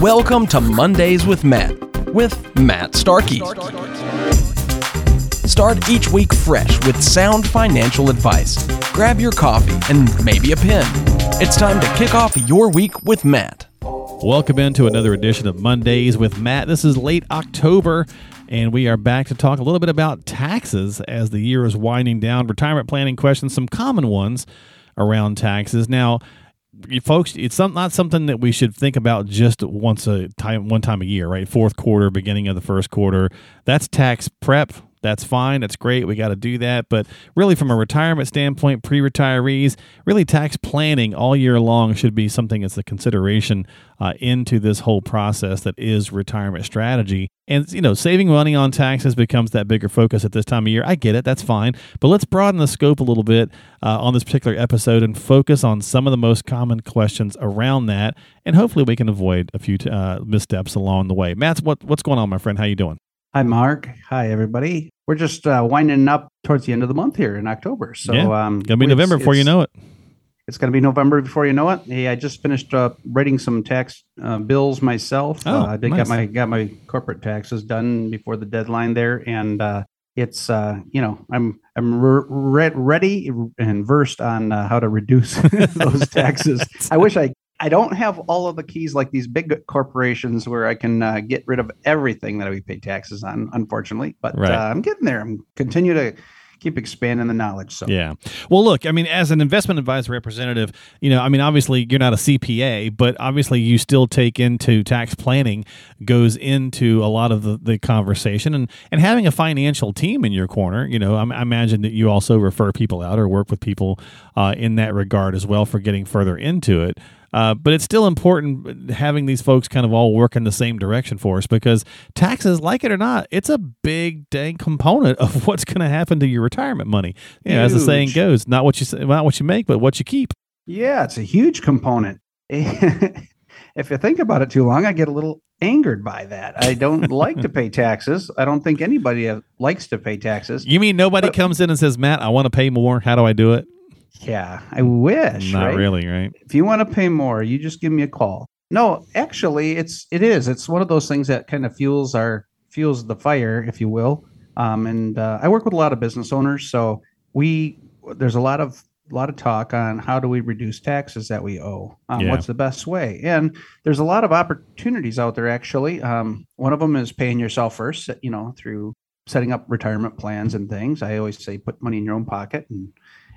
Welcome to Mondays with Matt, with Matt Starkey. Start each week fresh with sound financial advice. Grab your coffee and maybe a pen. It's time to kick off your week with Matt. Welcome into another edition of Mondays with Matt. This is late October, and we are back to talk a little bit about taxes as the year is winding down. Retirement planning questions, some common ones around taxes. Now, you folks, it's some, not something that we should think about just once a time, one time a year, right? Fourth quarter, beginning of the first quarter. That's tax prep. That's fine. That's great. We got to do that. But really, from a retirement standpoint, pre retirees, really tax planning all year long should be something that's a consideration uh, into this whole process that is retirement strategy. And, you know, saving money on taxes becomes that bigger focus at this time of year. I get it. That's fine. But let's broaden the scope a little bit uh, on this particular episode and focus on some of the most common questions around that. And hopefully we can avoid a few uh, missteps along the way. Matt, what, what's going on, my friend? How you doing? Hi, Mark. Hi, everybody. We're just uh, winding up towards the end of the month here in October. So, yeah. um, gonna be November before you know it. It's going to be November before you know it. Hey, I just finished uh, writing some tax uh, bills myself. Oh, uh, I did nice. got my got my corporate taxes done before the deadline there, and uh, it's uh, you know I'm I'm re- ready and versed on uh, how to reduce those taxes. I wish I I don't have all of the keys like these big corporations where I can uh, get rid of everything that we pay taxes on, unfortunately. But Right. uh, I'm getting there. I'm continue to keep expanding the knowledge. So Yeah. Well, look, I mean, as an investment advisor representative, you know, I mean, obviously you're not a CPA, but obviously you still take into tax planning goes into a lot of the, the conversation and, and having a financial team in your corner, you know, I, I imagine that you also refer people out or work with people uh, in that regard as well for getting further into it. Uh, but it's still important having these folks kind of all work in the same direction for us because taxes, like it or not, it's a big dang component of what's going to happen to your retirement money. You know, as the saying goes, not what you not what you make, but what you keep. yeah, it's a huge component. if you think about it too long, I get a little angered by that. I don't like to pay taxes. I don't think anybody uh, likes to pay taxes. You mean nobody But- comes in and says, "Matt, I want to pay more. How do I do it?" Yeah, I wish. not right? really, right? if you want to pay more, you just give me a call. No, actually, it's it is. It's one of those things that kind of fuels our fuels the fire, if you will. Um, and uh, I work with a lot of business owners, so we there's a lot of a lot of talk on how do we reduce taxes that we owe. Um, Yeah. What's the best way? And there's a lot of opportunities out there. Actually, um, one of them is paying yourself first. You know, through setting up retirement plans and things. I always say put money in your own pocket and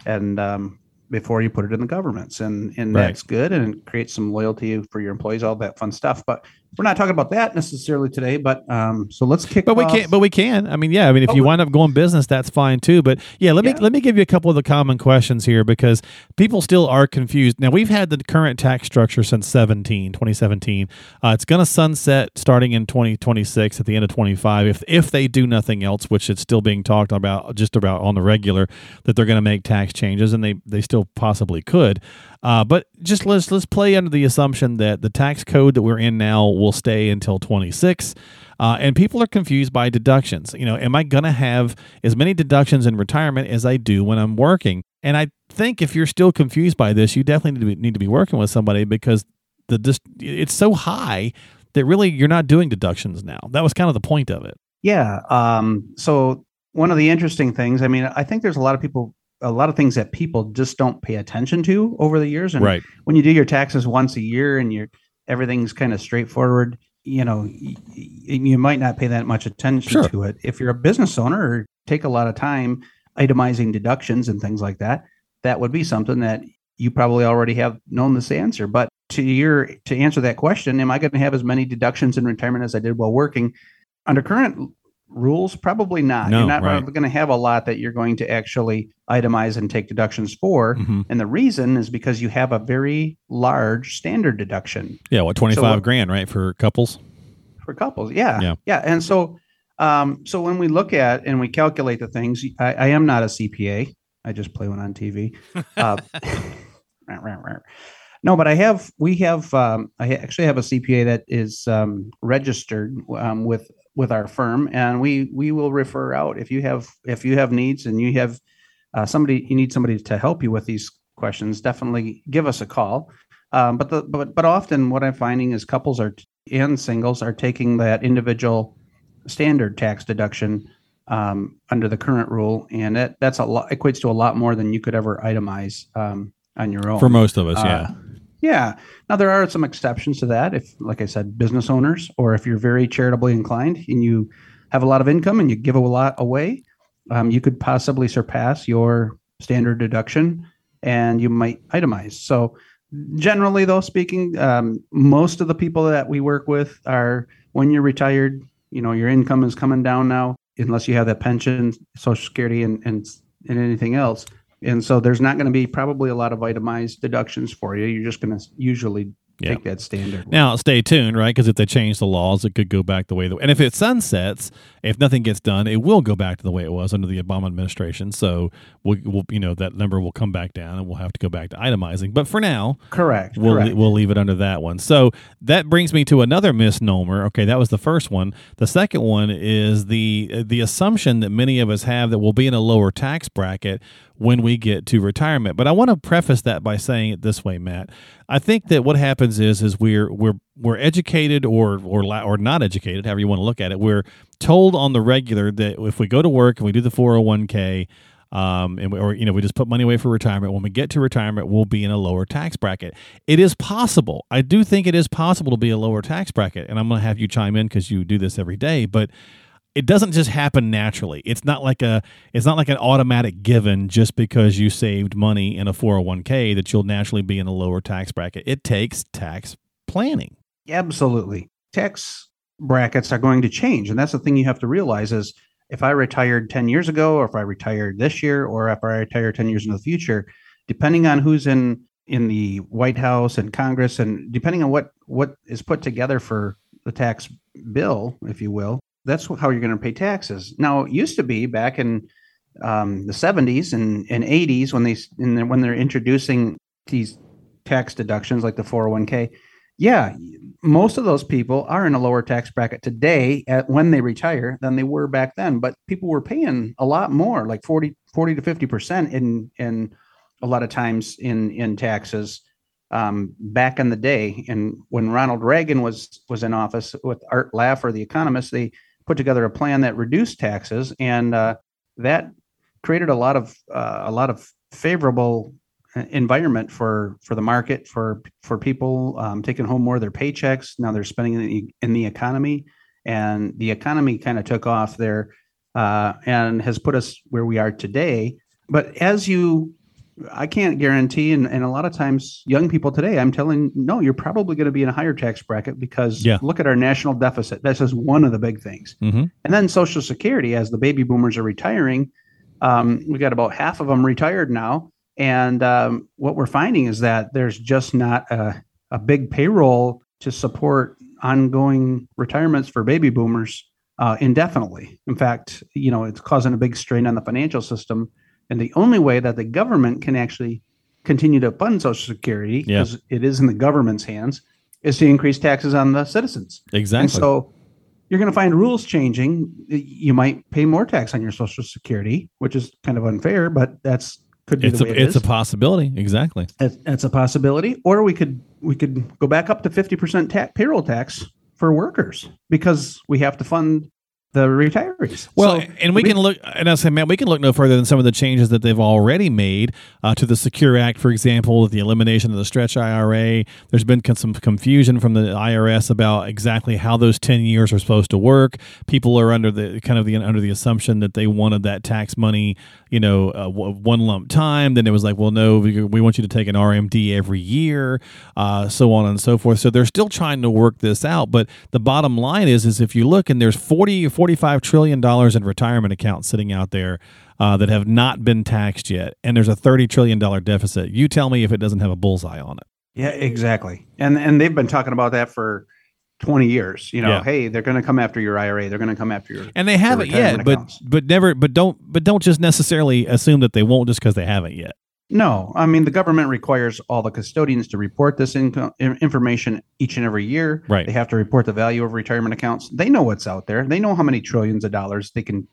and um, before you put it in the government's and and Right. that's good and it creates some loyalty for your employees all that fun stuff but we're not talking about that necessarily today but um so let's kick But we off- can, but we can. I mean, yeah. I mean, if Oh, you wind up going business, that's fine too. But yeah, let me let me give you a couple of the common questions here because people still are confused. Now we've had the current tax structure since 17, 2017. Uh, it's going to sunset starting in 2026 at the end of 25 if if they do nothing else, which it's still being talked about just about on the regular that they're going to make tax changes and they they still possibly could. Uh, but just let's let's play under the assumption that the tax code that we're in now will stay until 26. Uh, and people are confused by deductions. You know, am I going to have as many deductions in retirement as I do when I'm working? And I think if you're still confused by this, you definitely need to be, need to be working with somebody because the it's so high that really you're not doing deductions now. That was kind of the point of it. yeah um so one of the interesting things i mean i think there's a lot of people a lot of things that people just don't pay attention to over the years and Right. when you do your taxes once a year and you're everything's kind of straightforward you know y- you might not pay that much attention Sure. to it if you're a business owner or take a lot of time itemizing deductions and things like that that would be something that you probably already have known this answer but to your to answer that question am i going to have as many deductions in retirement as i did while working under current rules probably not No, you're not right. going to have a lot that you're going to actually itemize and take deductions for Mhm. and the reason is because you have a very large standard deduction Yeah. What, 25 what- grand, right? For couples? for couples. Yeah. Yeah. Yeah. And so, um, so when we look at and we calculate the things, I, I am not a CPA. I just play one on TV. Uh, no, but I have, we have, um, I actually have a CPA that is um, registered um, with with our firm, and we we will refer out if you have if you have needs and you have uh, somebody you need somebody to help you with these questions. Definitely give us a call. Um, but the but but often what I'm finding is couples are and singles are taking that individual standard tax deduction um, under the current rule, and that that's a lot equates to a lot more than you could ever itemize um, on your own. For most of us, Uh, yeah. Yeah. Now there are some exceptions to that. If, like I said, business owners, or if you're very charitably inclined and you have a lot of income and you give a lot away, um, you could possibly surpass your standard deduction, and you might itemize. So, generally, though speaking, um, most of the people that we work with are when you're retired. You know, your income is coming down now, unless you have that pension, Social Security, and and, and anything else. And so there's not going to be probably a lot of itemized deductions for you. You're just going to usually Yeah. take that standard. Now, stay tuned, right? Because if they change the laws, it could go back the way the and if it sunsets, if nothing gets done, it will go back to the way it was under the Obama administration. So, we'll, we'll you know that number will come back down, and we'll have to go back to itemizing. But for now, correct. we'll correct. we'll leave it under that one. So that brings me to another misnomer. Okay, that was the first one. The second one is the the assumption that many of us have that we'll be in a lower tax bracket when we get to retirement. But I want to preface that by saying it this way, Matt. I think that what happens is is we're we're we're educated or or or not educated, however you want to look at it. We're told on the regular that if we go to work and we do the 401k um, and we, or you know we just put money away for retirement. When we get to retirement, we'll be in a lower tax bracket. It is possible. I do think it is possible to be a lower tax bracket, and I'm going to have you chime in because you do this every day. But it doesn't just happen naturally. It's not like a it's not like an automatic given just because you saved money in a 401k that you'll naturally be in a lower tax bracket. It takes tax planning. Absolutely. Tax brackets are going to change. And that's the thing you have to realize is if I retired 10 years ago, or if I retired this year, or if I retire 10 years in the future, depending on who's in in the White House and Congress, and depending on what what is put together for the tax bill, if you will, that's how you're going to pay taxes. Now, it used to be back in um, the 70s and, and 80s when they the, when they're introducing these tax deductions like the 401k. Yeah, most of those people are in a lower tax bracket today at when they retire than they were back then. But people were paying a lot more, like 40, 40 to 50% in, in a lot of times in, in taxes um, back in the day. And when Ronald Reagan was, was in office with Art Laffer, the economist, they put together a plan that reduced taxes and uh, that created a lot of, uh, a lot of favorable uh, environment for for the market for for people um, taking home more of their paychecks. Now they're spending in the, in the economy, and the economy kind of took off there uh, and has put us where we are today. But as you, I can't guarantee, and, and a lot of times young people today, I'm telling no, you're probably going to be in a higher tax bracket because Yeah. look at our national deficit. This is one of the big things. Mm-hmm. And then Social Security, as the baby boomers are retiring, um, we got about half of them retired now. And um, what we're finding is that there's just not a, a big payroll to support ongoing retirements for baby boomers uh, indefinitely. In fact, you know, it's causing a big strain on the financial system. And the only way that the government can actually continue to fund Social Security, Yeah. because it is in the government's hands, is to increase taxes on the citizens. Exactly. And so you're going to find rules changing. You might pay more tax on your Social Security, which is kind of unfair, but that's could be it's the a way it it's a possibility. Exactly. That's- that's a possibility. Or we could we could go back up to fifty percent ta- payroll tax for workers because we have to fund the retirees. Well, So and we can look, and I say, man, we can look no further than some of the changes that they've already made uh, to the Secure Act, for example, the elimination of the stretch IRA. There's been con- some confusion from the IRS about exactly how those ten years are supposed to work. People are under the kind of the under the assumption that they wanted that tax money, you know, uh, w- one lump time. Then it was like, well, no, we, we want you to take an RMD every year, uh, so on and so forth. So they're still trying to work this out. But the bottom line is, is if you look and there's 40 or 45 trillion dollars in retirement accounts sitting out there uh, that have not been taxed yet, and there's a 30 trillion dollar deficit. You tell me if it doesn't have a bullseye on it. yeah, exactly. And and they've been talking about that for twenty years. You know, Yeah. hey, they're going to come after your IRA. They're going to come after your And they haven't yet, but but never, but don't, but don't just necessarily assume that they won't just because they haven't yet. No, I mean the government requires all the custodians to report this income information each and every year. Right. They have to report the value of retirement accounts. They know what's out there. They know how many trillions of dollars they can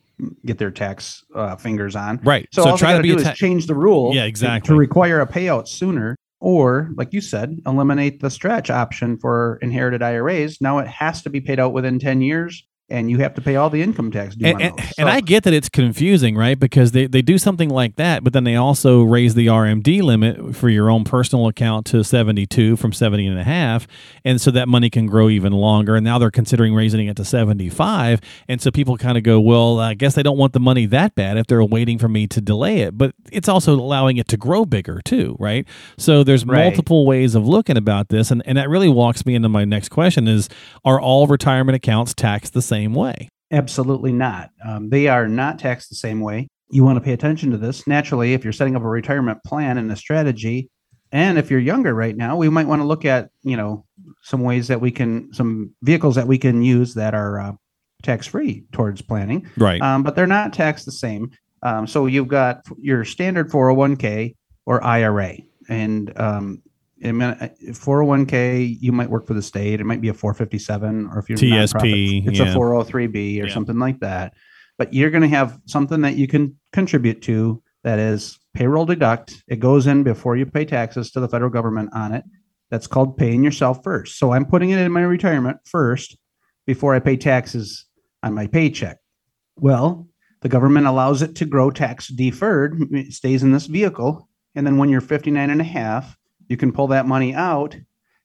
get their tax uh, fingers on. Right. So, So, all try to do ta- is change the rule. Yeah, to- exactly. To require a payout sooner. Or, like you said, eliminate the stretch option for inherited IRAs. Now it has to be paid out within 10 years and you have to pay all the income tax due and, and, those. and I get that it's confusing, right? Because they, they do something like that, but then they also raise the RMD limit for your own personal account to 72 from 70 and a half. And so that money can grow even longer. And now they're considering raising it to 75. And so people kind of go, well, I guess they don't want the money that bad if they're waiting for me to delay it. But it's also allowing it to grow bigger too, right? So there's Right. multiple ways of looking about this. And, and that really walks me into my next question is, are all retirement accounts taxed the same way? Absolutely not. Um, they are not taxed the same way. You want to pay attention to this. Naturally, if you're setting up a retirement plan and a strategy, and if you're younger right now, we might want to look at you know some ways that we can some vehicles that we can use that are uh, tax free towards planning. Right. Um, but they're not taxed the same. Um, so you've got your standard 401k or IRA, and um, I mean, uh, 401k you might work for the state. It might be a 457, or if you're TSP, it's yeah. a 403b or Yeah. something like that. But you're going to have something that you can contribute to that is payroll deduct. It goes in before you pay taxes to the federal government on it. That's called paying yourself first. So I'm putting it in my retirement first before I pay taxes on my paycheck. Well, the government allows it to grow tax deferred, it stays in this vehicle. And then when you're 59 and a half, you can pull that money out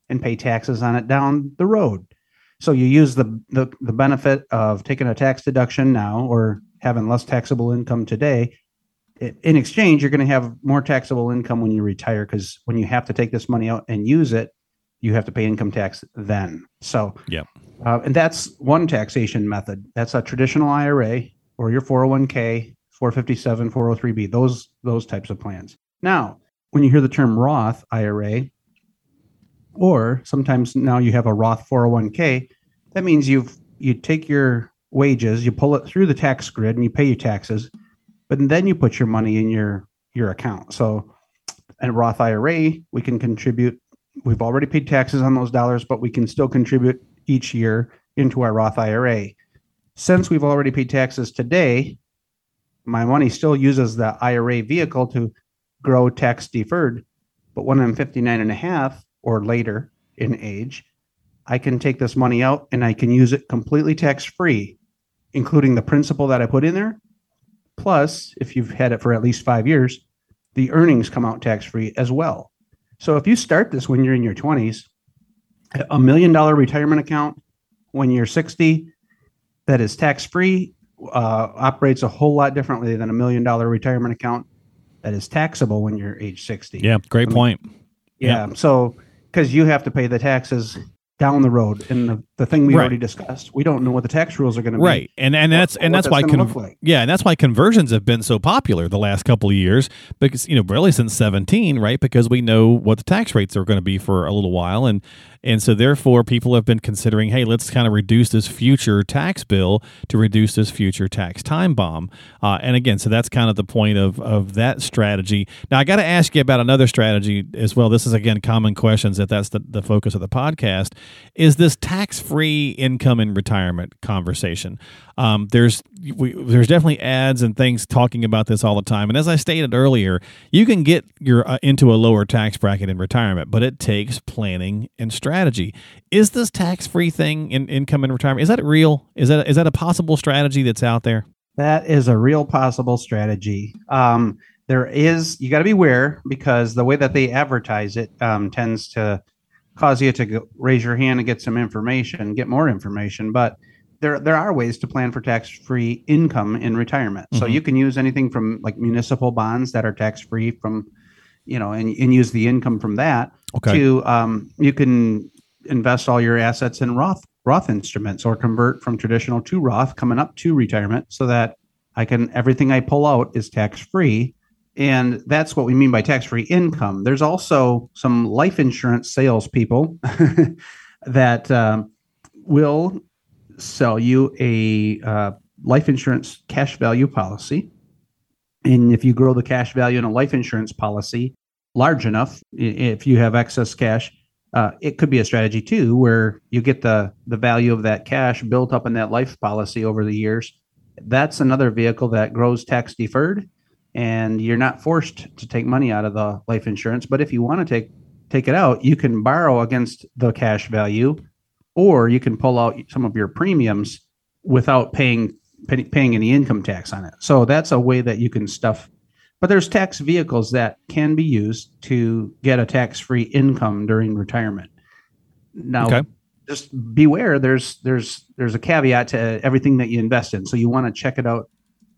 and pay taxes on it down the road. So you use the, the, the benefit of taking a tax deduction now or having less taxable income today. In exchange, you're going to have more taxable income when you retire because when you have to take this money out and use it, you have to pay income tax then. So, yeah, uh, and that's one taxation method. That's a traditional IRA or your 401k, 457, 403b, those those types of plans. Now, when you hear the term Roth IRA, or sometimes now you have a Roth 401k, that means you've you take your wages, you pull it through the tax grid and you pay your taxes, but then you put your money in your your account. So a Roth IRA, we can contribute. We've already paid taxes on those dollars, but we can still contribute each year into our Roth IRA. Since we've already paid taxes today, my money still uses the IRA vehicle to grow tax deferred. But when I'm 59 and a half or later in age, I can take this money out and I can use it completely tax free, including the principal that I put in there. Plus, if you've had it for at least five years, the earnings come out tax free as well. So if you start this when you're in your 20s, a million dollar retirement account when you're 60 that is tax free uh, operates a whole lot differently than a million dollar retirement account that is taxable when you're age 60. Yeah, great I mean, point. Yeah. So, because you have to pay the taxes down the road, in the, the thing we Right. already discussed, we don't know what the tax rules are going to be. Right, and and that's and that's that's why con- like. yeah, and that's why conversions have been so popular the last couple of years because you know really since seventeen, right? Because we know what the tax rates are going to be for a little while, and and so therefore people have been considering, hey, let's kind of reduce this future tax bill to reduce this future tax time bomb, uh, and again, so that's kind of the point of of that strategy. Now I got to ask you about another strategy as well. This is again common questions if that's the, the focus of the podcast. Is this tax free income in retirement conversation? Um, there's we, there's definitely ads and things talking about this all the time. And as I stated earlier, you can get your uh, into a lower tax bracket in retirement, but it takes planning and strategy. Is this tax free thing in income in retirement? Is that real? Is that is that a possible strategy that's out there? That is a real possible strategy. Um, there is, you got to be aware because the way that they advertise it um, tends to cause you to go, raise your hand and get some information, get more information. But there, there are ways to plan for tax-free income in retirement. So Mhm. you can use anything from like municipal bonds that are tax-free from, you know, and, and use the income from that Okay. to um, you can invest all your assets in Roth Roth instruments or convert from traditional to Roth coming up to retirement so that I can everything I pull out is tax free. And that's what we mean by tax free income. There's also some life insurance salespeople that um, will sell you a uh, life insurance cash value policy. And if you grow the cash value in a life insurance policy large enough, if you have excess cash, uh, it could be a strategy too, where you get the the value of that cash built up in that life policy over the years. That's another vehicle that grows tax deferred, and you're not forced to take money out of the life insurance. But if you want to take take it out, you can borrow against the cash value, or you can pull out some of your premiums without paying paying any income tax on it. So that's a way that you can stuff. But there's tax vehicles that can be used to get a tax-free income during retirement. Now, okay. just beware. There's there's there's a caveat to everything that you invest in. So you want to check it out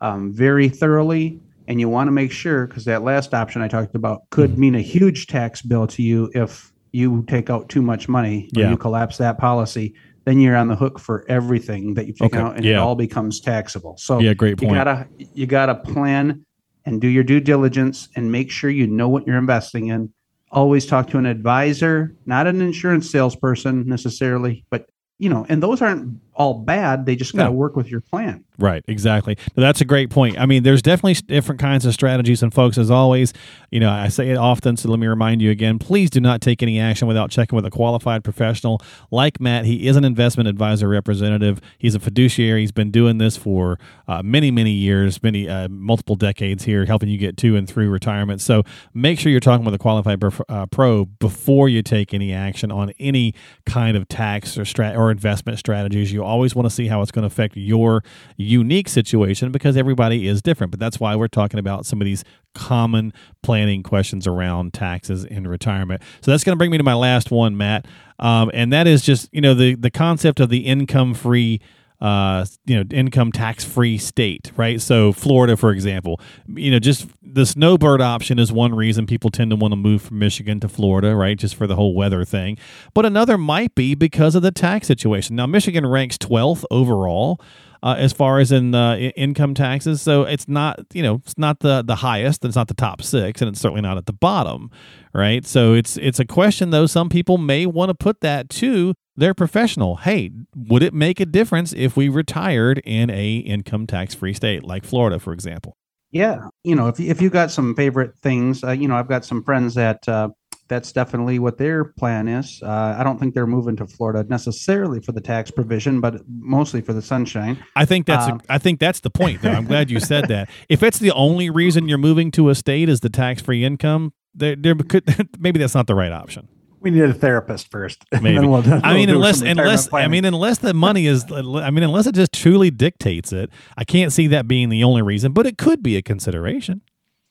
um, very thoroughly, and you want to make sure because that last option I talked about could mm-hmm. mean a huge tax bill to you if you take out too much money yeah. you collapse that policy then you're on the hook for everything that you've taken okay. out and yeah. it all becomes taxable. So yeah, great point. You gotta you gotta plan and do your due diligence and make sure you know what you're investing in. Always talk to an advisor, not an insurance salesperson necessarily, but you know, and those aren't all bad. They just got to no. work with your plan. Right, exactly. that's a great point. I mean, there's definitely different kinds of strategies, and folks, as always, you know, I say it often, so let me remind you again: please do not take any action without checking with a qualified professional like Matt. He is an investment advisor representative. He's a fiduciary. He's been doing this for uh, many, many years, many uh, multiple decades here, helping you get to and through retirement. So make sure you're talking with a qualified uh, pro before you take any action on any kind of tax or strat or investment strategies. You always want to see how it's going to affect your unique situation because everybody is different. But that's why we're talking about some of these common planning questions around taxes in retirement. So that's going to bring me to my last one, Matt, um, and that is just you know the the concept of the income free uh, you know, income tax free state, right? So Florida, for example, you know, just the snowbird option is one reason people tend to want to move from Michigan to Florida, right? Just for the whole weather thing. But another might be because of the tax situation. Now, Michigan ranks 12th overall. Uh, as far as in uh, income taxes. So it's not, you know, it's not the the highest. It's not the top six, and it's certainly not at the bottom, right? So it's it's a question though. Some people may want to put that to their professional. Hey, would it make a difference if we retired in a income tax free state like Florida, for example? Yeah, you know, if if you got some favorite things, uh, you know, I've got some friends that uh, that's definitely what their plan is. Uh, I don't think they're moving to Florida necessarily for the tax provision, but mostly for the sunshine. I think that's um, a, I think that's the point. Though I'm glad you said that. If it's the only reason you're moving to a state is the tax free income, there there could maybe that's not the right option we need a therapist first. Maybe. We'll, we'll I mean, unless unless planning. I mean, unless the money is, I mean, unless it just truly dictates it, I can't see that being the only reason. But it could be a consideration.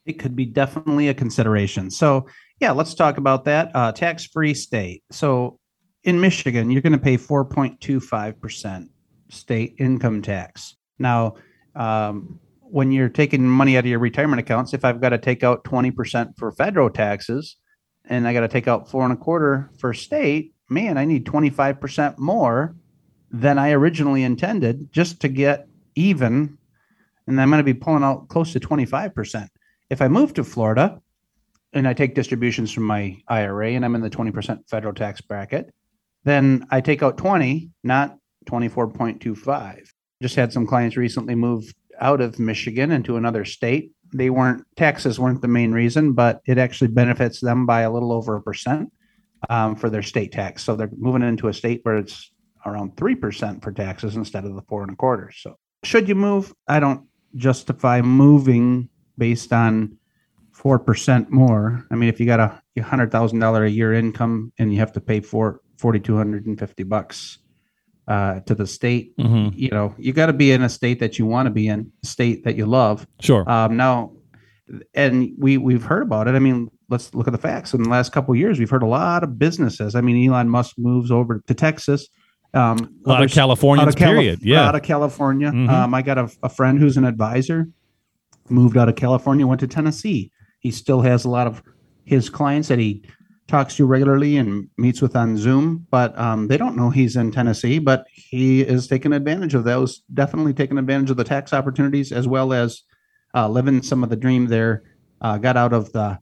It could be definitely a consideration. So yeah, let's talk about that. Uh, Tax free state. So in Michigan, you're going to pay 4.25 percent state income tax. Now, um, when you're taking money out of your retirement accounts, if I've got to take out 20% for federal taxes, and I got to take out four and a quarter for state, man, I need 25% more than I originally intended just to get even. And I'm going to be pulling out close to 25%. If I move to Florida and I take distributions from my IRA and I'm in the 20% federal tax bracket, then I take out 20, not 24.25. Just had some clients recently move out of Michigan into another state they weren't taxes weren't the main reason, but it actually benefits them by a little over a percent um, for their state tax. So they're moving into a state where it's around three percent for taxes instead of the four and a quarter. So should you move? I don't justify moving based on four percent more. I mean, if you got a hundred thousand dollar a year income and you have to pay for forty two hundred and fifty bucks uh, to the state. Mm-hmm. You know, you got to be in a state that you want to be in, a state that you love. Sure. Um, now, and we we've heard about it. I mean, let's look at the facts. In the last couple years, we've heard a lot of businesses. I mean, Elon Musk moves over to Texas. Um, a lot of California, period. yeah, out of California. Mm-hmm. Um, I got a, a friend who's an advisor, moved out of California, went to Tennessee. He still has a lot of his clients that he talks to regularly and meets with on Zoom, but um, they don't know he's in Tennessee. But he is taking advantage of those, definitely taking advantage of the tax opportunities as well as uh, living some of the dream there. Uh, got out of the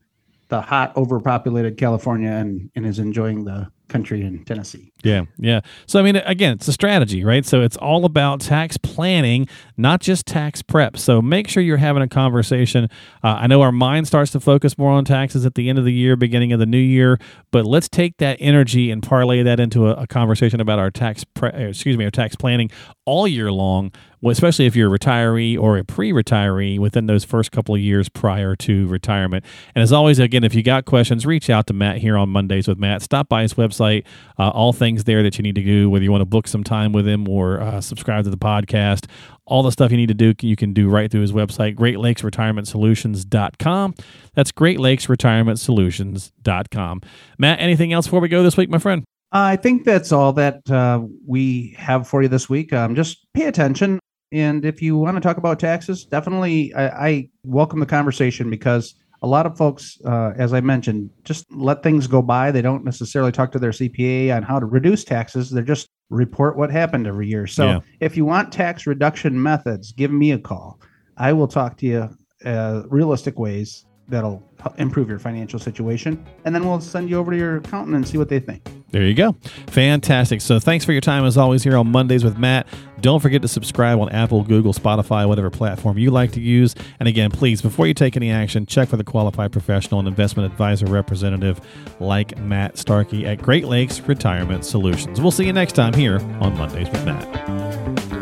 the hot, overpopulated California and, and is enjoying the country in Tennessee. Yeah, yeah. So I mean, again, it's a strategy, right? So it's all about tax planning, not just tax prep. So make sure you're having a conversation. Uh, I know our mind starts to focus more on taxes at the end of the year, beginning of the new year, but let's take that energy and parlay that into a, a conversation about our tax, pre- uh, excuse me, our tax planning all year long. Especially if you're a retiree or a pre-retiree within those first couple of years prior to retirement. And as always, again, if you got questions, reach out to Matt here on Mondays with Matt. Stop by his website. Uh, all things there that you need to do, whether you want to book some time with him or uh, subscribe to the podcast. All the stuff you need to do, you can do right through his website, greatlakesretirementsolutions.com. That's greatlakesretirementsolutions.com. Matt, anything else before we go this week, my friend? I think that's all that uh, we have for you this week. Um, just pay attention. And if you want to talk about taxes, definitely I, I welcome the conversation because a lot of folks, uh, as I mentioned, just let things go by. They don't necessarily talk to their CPA on how to reduce taxes. They're just report what happened every year. So Yeah. if you want tax reduction methods, give me a call. I will talk to you uh, realistic ways that'll improve your financial situation, and then we'll send you over to your accountant and see what they think. There you go. Fantastic. So thanks for your time as always here on Mondays with Matt. Don't forget to subscribe on Apple, Google, Spotify, whatever platform you like to use. And again, please, before you take any action, check for the qualified professional and investment advisor representative like Matt Starkey at Great Lakes Retirement Solutions. We'll see you next time here on Mondays with Matt.